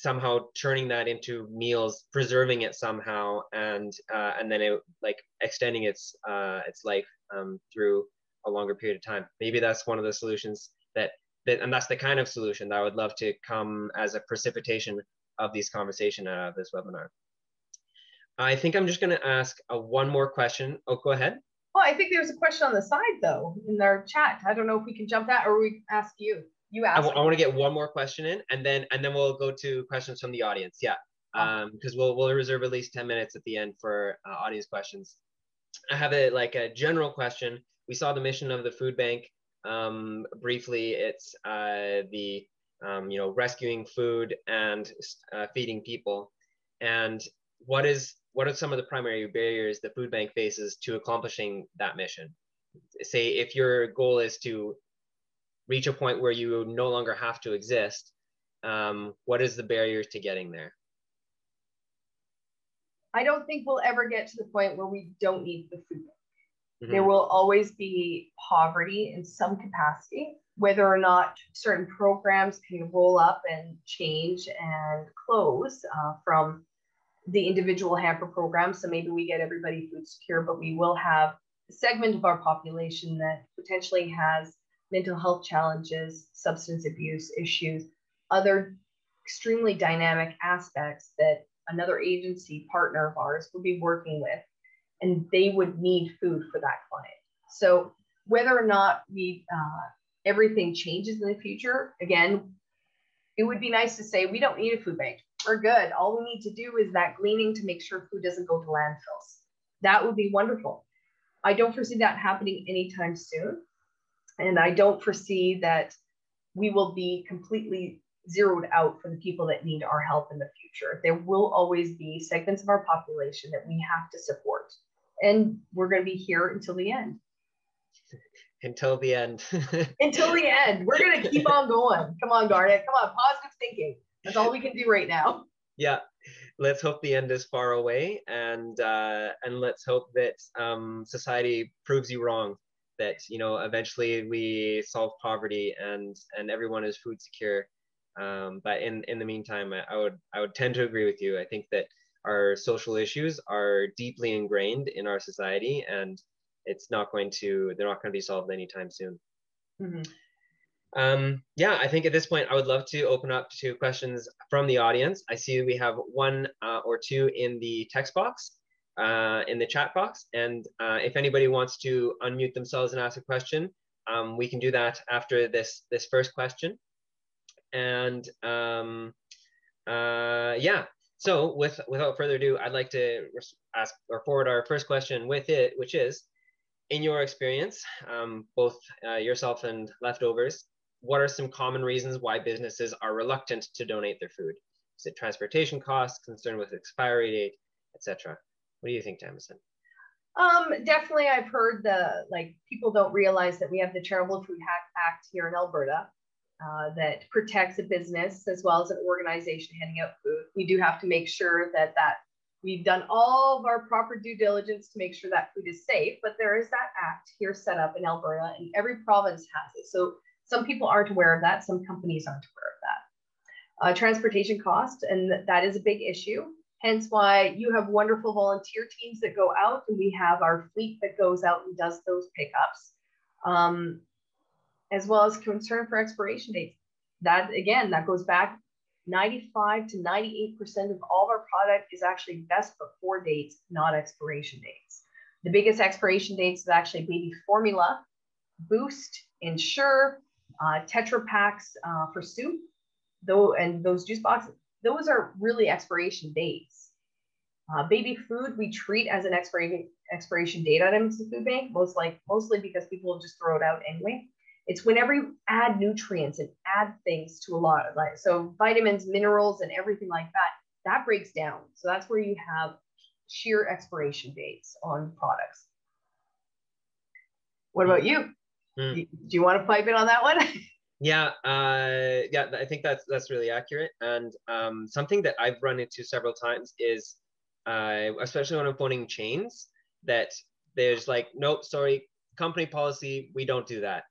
somehow turning that into meals, preserving it somehow, and uh, and then it like extending its uh, its life um, through a longer period of time. Maybe that's one of the solutions that that, and that's the kind of solution that I would love to come as a precipitation of these conversation out of this webinar. I think I'm just going to ask a one more question. Oh, go ahead. Well, I think there's a question on the side though in our chat. I don't know if we can jump that or we ask you. You. I, I want to get one more question in, and then and then we'll go to questions from the audience. Yeah, um, because we'll we'll reserve at least ten minutes at the end for uh, audience questions. I have a like a general question. We saw the mission of the food bank um, briefly, it's uh, the um, you know rescuing food and uh, feeding people. And what is what are some of the primary barriers the food bank faces to accomplishing that mission? Say if your goal is to reach a point where you no longer have to exist, um, what is the barrier to getting there? I don't think we'll ever get to the point where we don't need the food. Mm-hmm. There will always be poverty in some capacity, whether or not certain programs can roll up and change and close uh, from the individual hamper program. So maybe we get everybody food secure, but we will have a segment of our population that potentially has mental health challenges, substance abuse issues, other extremely dynamic aspects that another agency partner of ours will be working with and they would need food for that client. So whether or not we uh, everything changes in the future, again, it would be nice to say we don't need a food bank. We're good. All we need to do is that gleaning to make sure food doesn't go to landfills. That would be wonderful. I don't foresee that happening anytime soon. And I don't foresee that we will be completely zeroed out for the people that need our help in the future. There will always be segments of our population that we have to support and we're going to be here until the end. Until the end. until the end. We're going to keep on going. Come on, Garnet. Come on, positive thinking. That's all we can do right now. Yeah. Let's hope the end is far away, and uh, and let's hope that um, society proves you wrong. That you know eventually we solve poverty and and everyone is food secure. Um, but in in the meantime, I, I would I would tend to agree with you. I think that our social issues are deeply ingrained in our society and it's not going to they're not going to be solved anytime soon mm-hmm. um, yeah i think at this point i would love to open up to questions from the audience i see we have one uh, or two in the text box uh, in the chat box and uh, if anybody wants to unmute themselves and ask a question um, we can do that after this this first question and um, uh, yeah so with, without further ado, I'd like to ask or forward our first question with it, which is, in your experience, um, both uh, yourself and leftovers, what are some common reasons why businesses are reluctant to donate their food? Is it transportation costs, concern with expiry date, etc.? What do you think, Tamisan? Um, definitely, I've heard the like people don't realize that we have the Charitable Food Act here in Alberta, uh, that protects a business as well as an organization handing out food. We do have to make sure that that we've done all of our proper due diligence to make sure that food is safe. But there is that act here set up in Alberta, and every province has it. So some people aren't aware of that. Some companies aren't aware of that. Uh, transportation cost, and that is a big issue. Hence why you have wonderful volunteer teams that go out, and we have our fleet that goes out and does those pickups. Um, as well as concern for expiration dates. That again, that goes back 95 to 98% of all of our product is actually best before dates, not expiration dates. The biggest expiration dates is actually baby formula, boost, ensure, uh, Tetra packs uh, for soup, though, and those juice boxes, those are really expiration dates. Uh, baby food we treat as an expiration expiration date item to the food bank, most like mostly because people will just throw it out anyway. It's whenever you add nutrients and add things to a lot of like so vitamins, minerals, and everything like that, that breaks down. So that's where you have sheer expiration dates on products. What about you? Mm. Do you want to pipe in on that one? Yeah, uh, yeah, I think that's that's really accurate. And um, something that I've run into several times is, uh, especially when I'm phoning chains, that there's like, nope, sorry, company policy, we don't do that.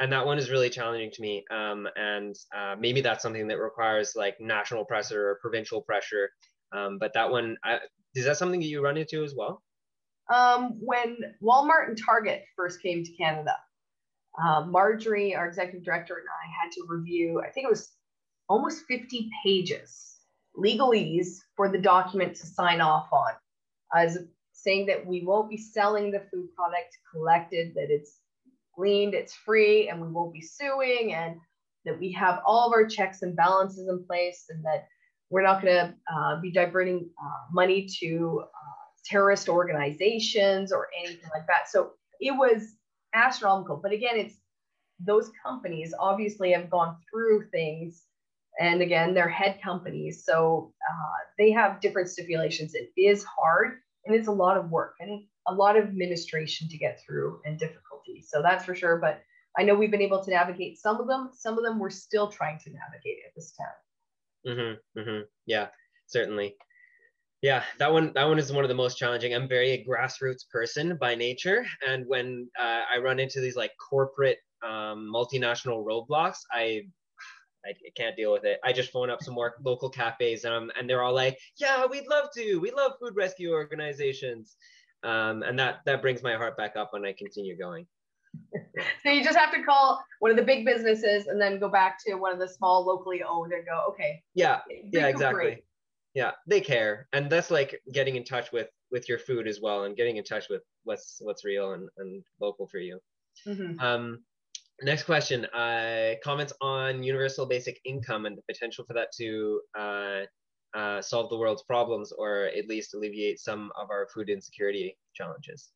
And that one is really challenging to me. Um, and uh, maybe that's something that requires like national pressure or provincial pressure. Um, but that one, I, is that something that you run into as well? Um, when Walmart and Target first came to Canada, uh, Marjorie, our executive director, and I had to review, I think it was almost 50 pages legalese for the document to sign off on as saying that we won't be selling the food product collected, that it's gleaned, it's free, and we won't be suing, and that we have all of our checks and balances in place, and that we're not going to uh, be diverting uh, money to uh, terrorist organizations or anything like that. So it was astronomical. But again, it's those companies obviously have gone through things. And again, they're head companies. So uh, they have different stipulations. It is hard and it's a lot of work and a lot of administration to get through and difficulty. So that's for sure. But I know we've been able to navigate some of them. Some of them we're still trying to navigate at this time. Mm-hmm, mm-hmm. Yeah, certainly. Yeah, that one that one is one of the most challenging. I'm very a grassroots person by nature, and when uh, I run into these like corporate um, multinational roadblocks, I I can't deal with it. I just phone up some more local cafes, um, and they're all like, "Yeah, we'd love to. We love food rescue organizations," um, and that that brings my heart back up when I continue going. so you just have to call one of the big businesses and then go back to one of the small locally owned and go, okay. Yeah, yeah, exactly yeah they care. And that's like getting in touch with with your food as well and getting in touch with what's what's real and, and local for you. Mm-hmm. um next question uh comments on universal basic income and the potential for that to uh, uh, solve the world's problems or at least alleviate some of our food insecurity challenges?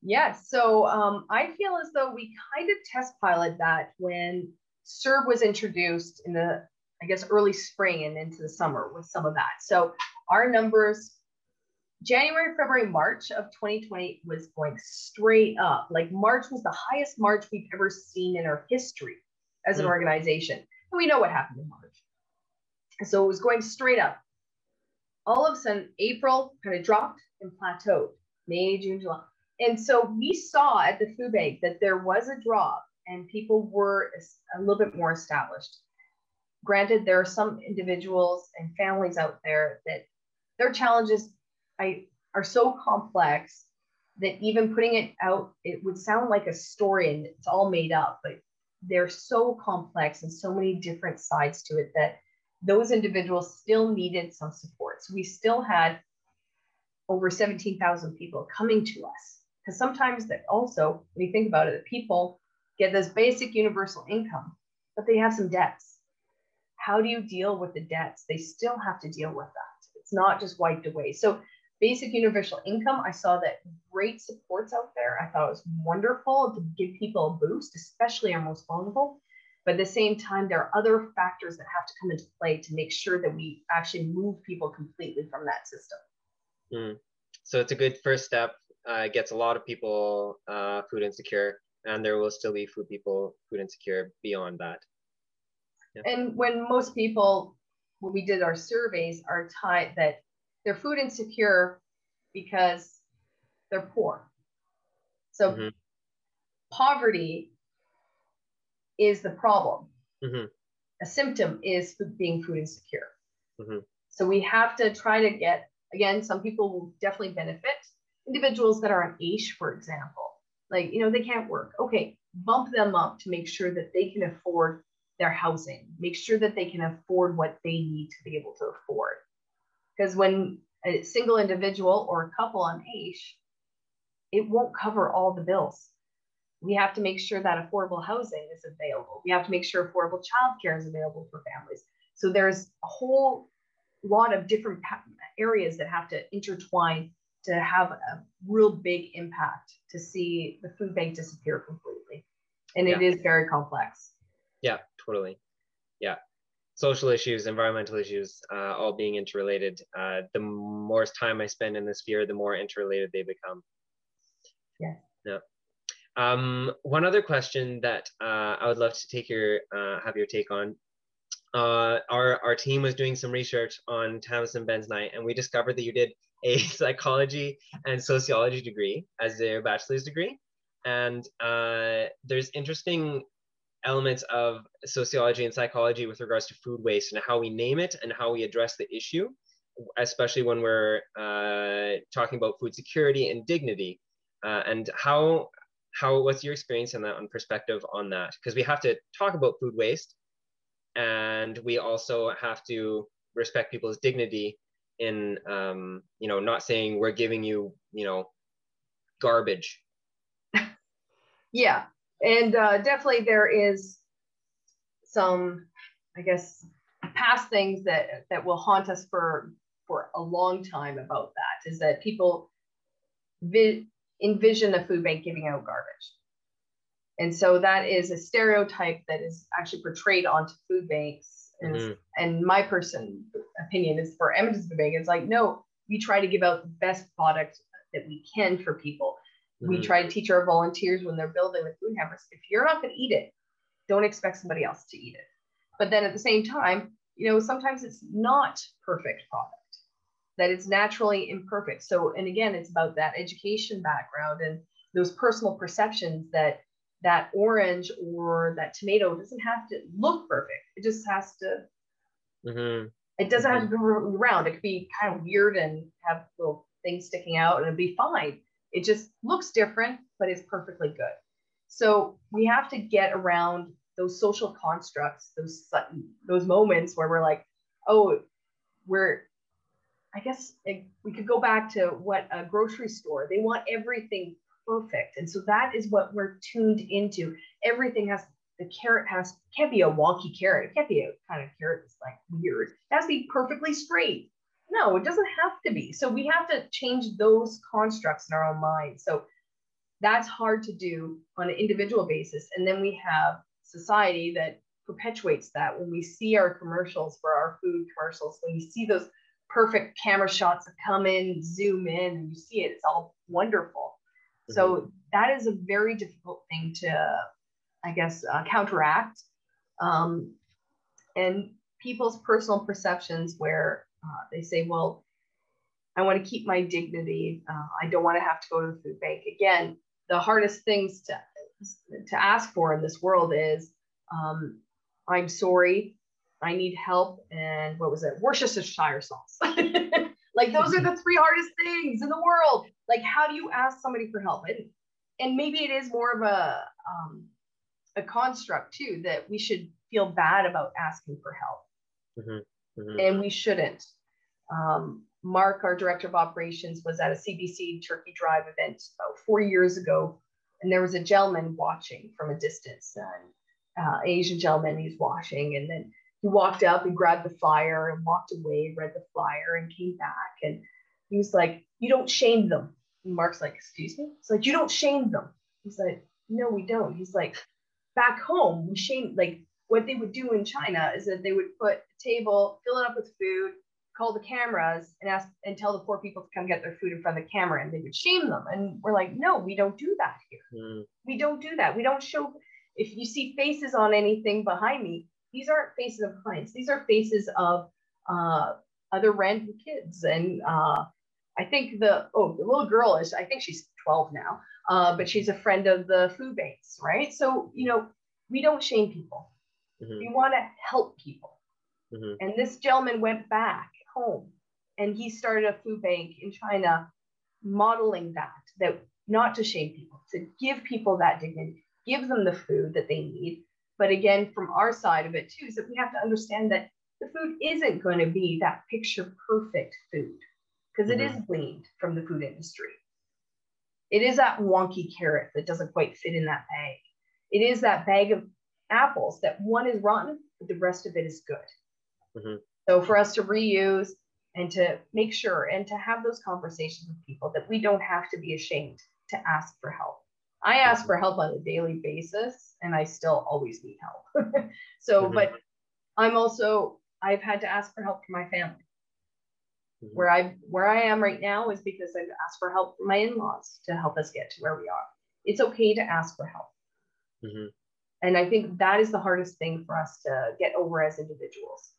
Yes so um, i feel as though we kind of test pilot that when CERB was introduced in the I guess, early spring and into the summer with some of that. So our numbers, January, February, March of 2020 was going straight up. Like March was the highest March we've ever seen in our history as an mm. organization. And we know what happened in March. So it was going straight up. All of a sudden, April kind of dropped and plateaued. May, June, July. And so we saw at the food bank that there was a drop and people were a little bit more established granted, there are some individuals and families out there that their challenges I, are so complex that even putting it out, it would sound like a story and it's all made up, but they're so complex and so many different sides to it that those individuals still needed some support. So we still had over 17,000 people coming to us. Because sometimes that also, when you think about it, people get this basic universal income, but they have some debts how do you deal with the debts? They still have to deal with that. It's not just wiped away. So basic universal income, I saw that great supports out there. I thought it was wonderful to give people a boost, especially our most vulnerable. But at the same time, there are other factors that have to come into play to make sure that we actually move people completely from that system. Mm. So it's a good first step. Uh, it gets a lot of people uh, food insecure, and there will still be food people food insecure beyond that. And when most people, when we did our surveys, are tied that they're food insecure because they're poor. So mm-hmm. poverty is the problem. Mm-hmm. A symptom is being food insecure. Mm-hmm. So we have to try to get, again, some people will definitely benefit. Individuals that are on AISH, for example, like, you know, they can't work. Okay, bump them up to make sure that they can afford their housing, make sure that they can afford what they need to be able to afford. Because when a single individual or a couple on AISH, it won't cover all the bills. we have to make sure that affordable housing is available. We have to make sure affordable childcare is available for families. So there's a whole lot of different areas that have to intertwine to have a real big impact to see the food bank disappear completely. And it yeah. is very complex. Yeah, totally. Yeah. Social issues, environmental issues, uh, all being interrelated. Uh, the more time I spend in this sphere, the more interrelated they become. Yeah. Yeah. Um, one other question that uh, I would love to take your uh, have your take on. Uh, our our team was doing some research on Tamisan Bencz-Knight, and we discovered that you did a psychology and sociology degree as a bachelor's degree, and uh, there's interesting elements of sociology and psychology with regards to food waste and how we name it and how we address the issue, especially when we're uh, talking about food security and dignity. Uh, and how how what's your experience in that and perspective on that? Because we have to talk about food waste and we also have to respect people's dignity in um, you know not saying we're giving you you know garbage. Yeah and uh, definitely there is some i guess past things that that will haunt us for for a long time about that is that people vi- envision a food bank giving out garbage. And so that is a stereotype that is actually portrayed onto food banks. And, mm-hmm. and my person opinion is for Edmonton's Food Bank, it's like, no, we try to give out the best product that we can for people. Mm-hmm. We try to teach our volunteers when they're building the food hammers, if you're not going to eat it, don't expect somebody else to eat it. But then at the same time, you know, sometimes it's not perfect product that it's naturally imperfect. So, and again, it's about that education background and those personal perceptions that that orange or that tomato doesn't have to look perfect. It just has to. Mm-hmm. It doesn't mm-hmm. have to mm-hmm. round. It could be kind of weird and have little things sticking out, and it'd be fine. It just looks different, but it's perfectly good. So we have to get around those social constructs, those those moments where we're like, oh, we're I guess we could go back to what a grocery store, they want everything perfect. And so that is what we're tuned into. Everything has, the carrot has, can't be a wonky carrot. It can't be a kind of carrot that's like weird. It has to be perfectly straight. No, it doesn't have to be. So we have to change those constructs in our own minds. So that's hard to do on an individual basis. And then we have society that perpetuates that when we see our commercials for our food commercials, when we see those perfect camera shots that come in, zoom in, and you see it. It's all wonderful. Mm-hmm. So that is a very difficult thing to, I guess, uh, counteract. Um, and people's personal perceptions where uh, they say, well, I want to keep my dignity. Uh, I don't want to have to go to the food bank. Again, the hardest things to, to ask for in this world is um, I'm sorry, I need help, and what was it? Worcestershire sauce. like those are the three hardest things in the world. Like, how do you ask somebody for help? And and maybe it is more of a um, a construct too that we should feel bad about asking for help, mm-hmm. Mm-hmm. and we shouldn't. Um, Mark, our director of operations, was at a CBC Turkey Drive event about four years ago, and there was a gentleman watching from a distance, an uh, Asian gentleman. He's watching, and then he walked up and grabbed the flyer and walked away, read the flyer and came back. And he was like, You don't shame them. And Mark's like, Excuse me? It's like, You don't shame them. He's like, No, we don't. He's like, Back home, we shame, like, what they would do in China is that they would put a table, fill it up with food, call the cameras and ask and tell the poor people to come get their food in front of the camera and they would shame them. And we're like, no, we don't do that here. Mm. We don't do that. We don't show if you see faces on anything behind me, these aren't faces of clients. These are faces of uh, other random kids. And uh, I think the, oh, the little girl is, I think she's 12 now, uh, but she's a friend of the food banks, right? So, you know, we don't shame people. Mm-hmm. We want to help people. Mm-hmm. And this gentleman went back home and he started a food bank in China modeling that, that not to shame people, to give people that dignity, give them the food that they need, but again, from our side of it too, is that we have to understand that the food isn't going to be that picture perfect food because mm-hmm. it is gleaned from the food industry. It is that wonky carrot that doesn't quite fit in that bag. It is that bag of apples that one is rotten, but the rest of it is good. Mm-hmm. So for us to reuse and to make sure and to have those conversations with people that we don't have to be ashamed to ask for help. I ask mm-hmm. for help on a daily basis and I still always need help. so, mm-hmm. but I'm also, I've had to ask for help from my family. Mm-hmm. Where I where I am right now is because I've asked for help from my in-laws to help us get to where we are. It's okay to ask for help. And I think that is the hardest thing for us to get over as individuals.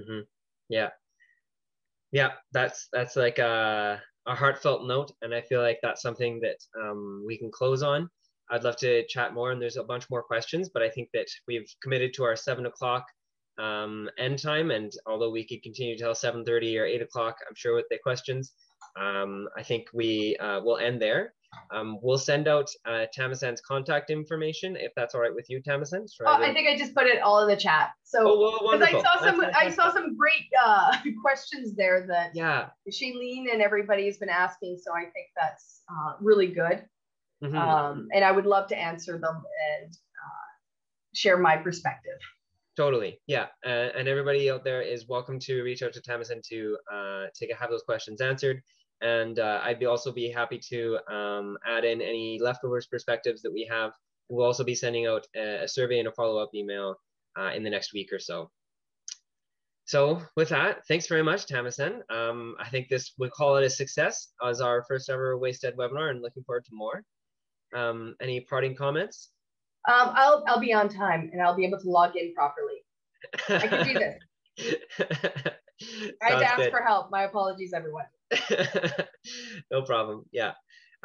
Mm-hmm. Yeah. Yeah, that's that's like a, a heartfelt note, and I feel like that's something that um, we can close on. I'd love to chat more, and there's a bunch more questions, but I think that we've committed to our seven o'clock um, end time. And although we could continue till 7.30 or 8 o'clock, I'm sure with the questions, um, I think we uh, will end there. Um, we'll send out uh, Tamisan's contact information if that's all right with you, Tamisan. Oh, I think I just put it all in the chat. So oh, well, I saw some, I saw some great uh, questions there that yeah, Shailene and everybody's been asking. So I think that's uh, really good. Mm-hmm. Um, and I would love to answer them and uh, share my perspective. Totally, yeah, uh, and everybody out there is welcome to reach out to Tamisan to uh, to have those questions answered. And uh, I'd be also be happy to um, add in any leftovers perspectives that we have. We'll also be sending out a, a survey and a follow up email uh, in the next week or so. So with that, thanks very much, Tamisan. Um, I think this we call it a success as our first ever Wasted webinar, and looking forward to more. Um, any parting comments? Um, I'll I'll be on time and I'll be able to log in properly. I can do this. I had to ask good. for help. My apologies, everyone. no problem. Yeah.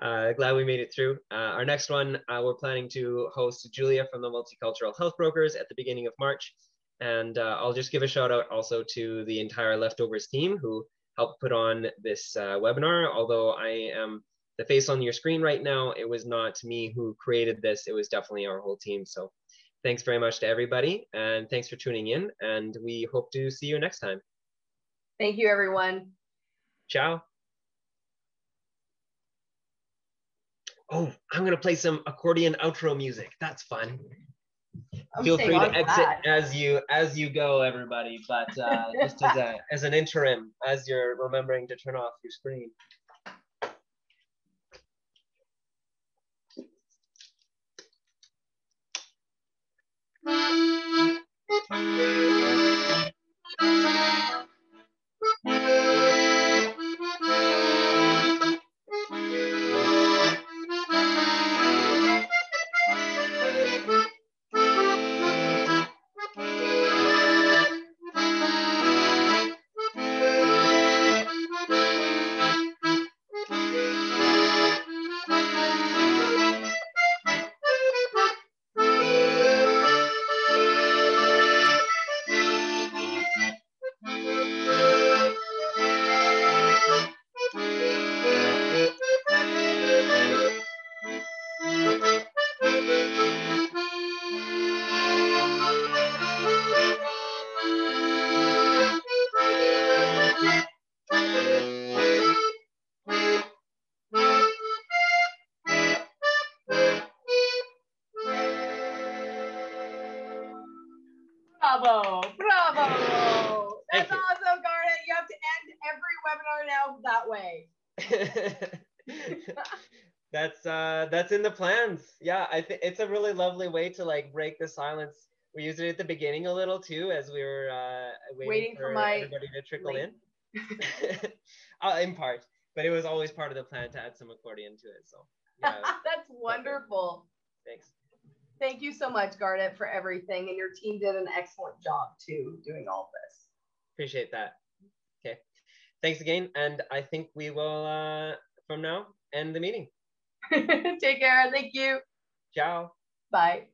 Uh, glad we made it through. Uh, our next one, uh, we're planning to host Julia from the Multicultural Health Brokers at the beginning of March. And uh, I'll just give a shout out also to the entire Leftovers team who helped put on this uh, webinar. Although I am the face on your screen right now, it was not me who created this. It was definitely our whole team. So thanks very much to everybody and thanks for tuning in. And we hope to see you next time. Thank you, everyone. Ciao. Oh, I'm going to play some accordion outro music. That's fun. I'm Feel free to exit that. as you as you go, everybody. But uh, just as a as an interim, as you're remembering to turn off your screen. Plans. Yeah, I think it's a really lovely way to like break the silence. We used it at the beginning a little too, as we were uh, waiting, waiting for, for my everybody to trickle late. in. uh, in part, but it was always part of the plan to add some accordion to it. So yeah, that's wonderful. Thanks. Thank you so much, Garnet, for everything, and your team did an excellent job too doing all this. Appreciate that. Okay, thanks again, and I think we will uh, from now end the meeting. Take care. Thank you. Ciao. Bye.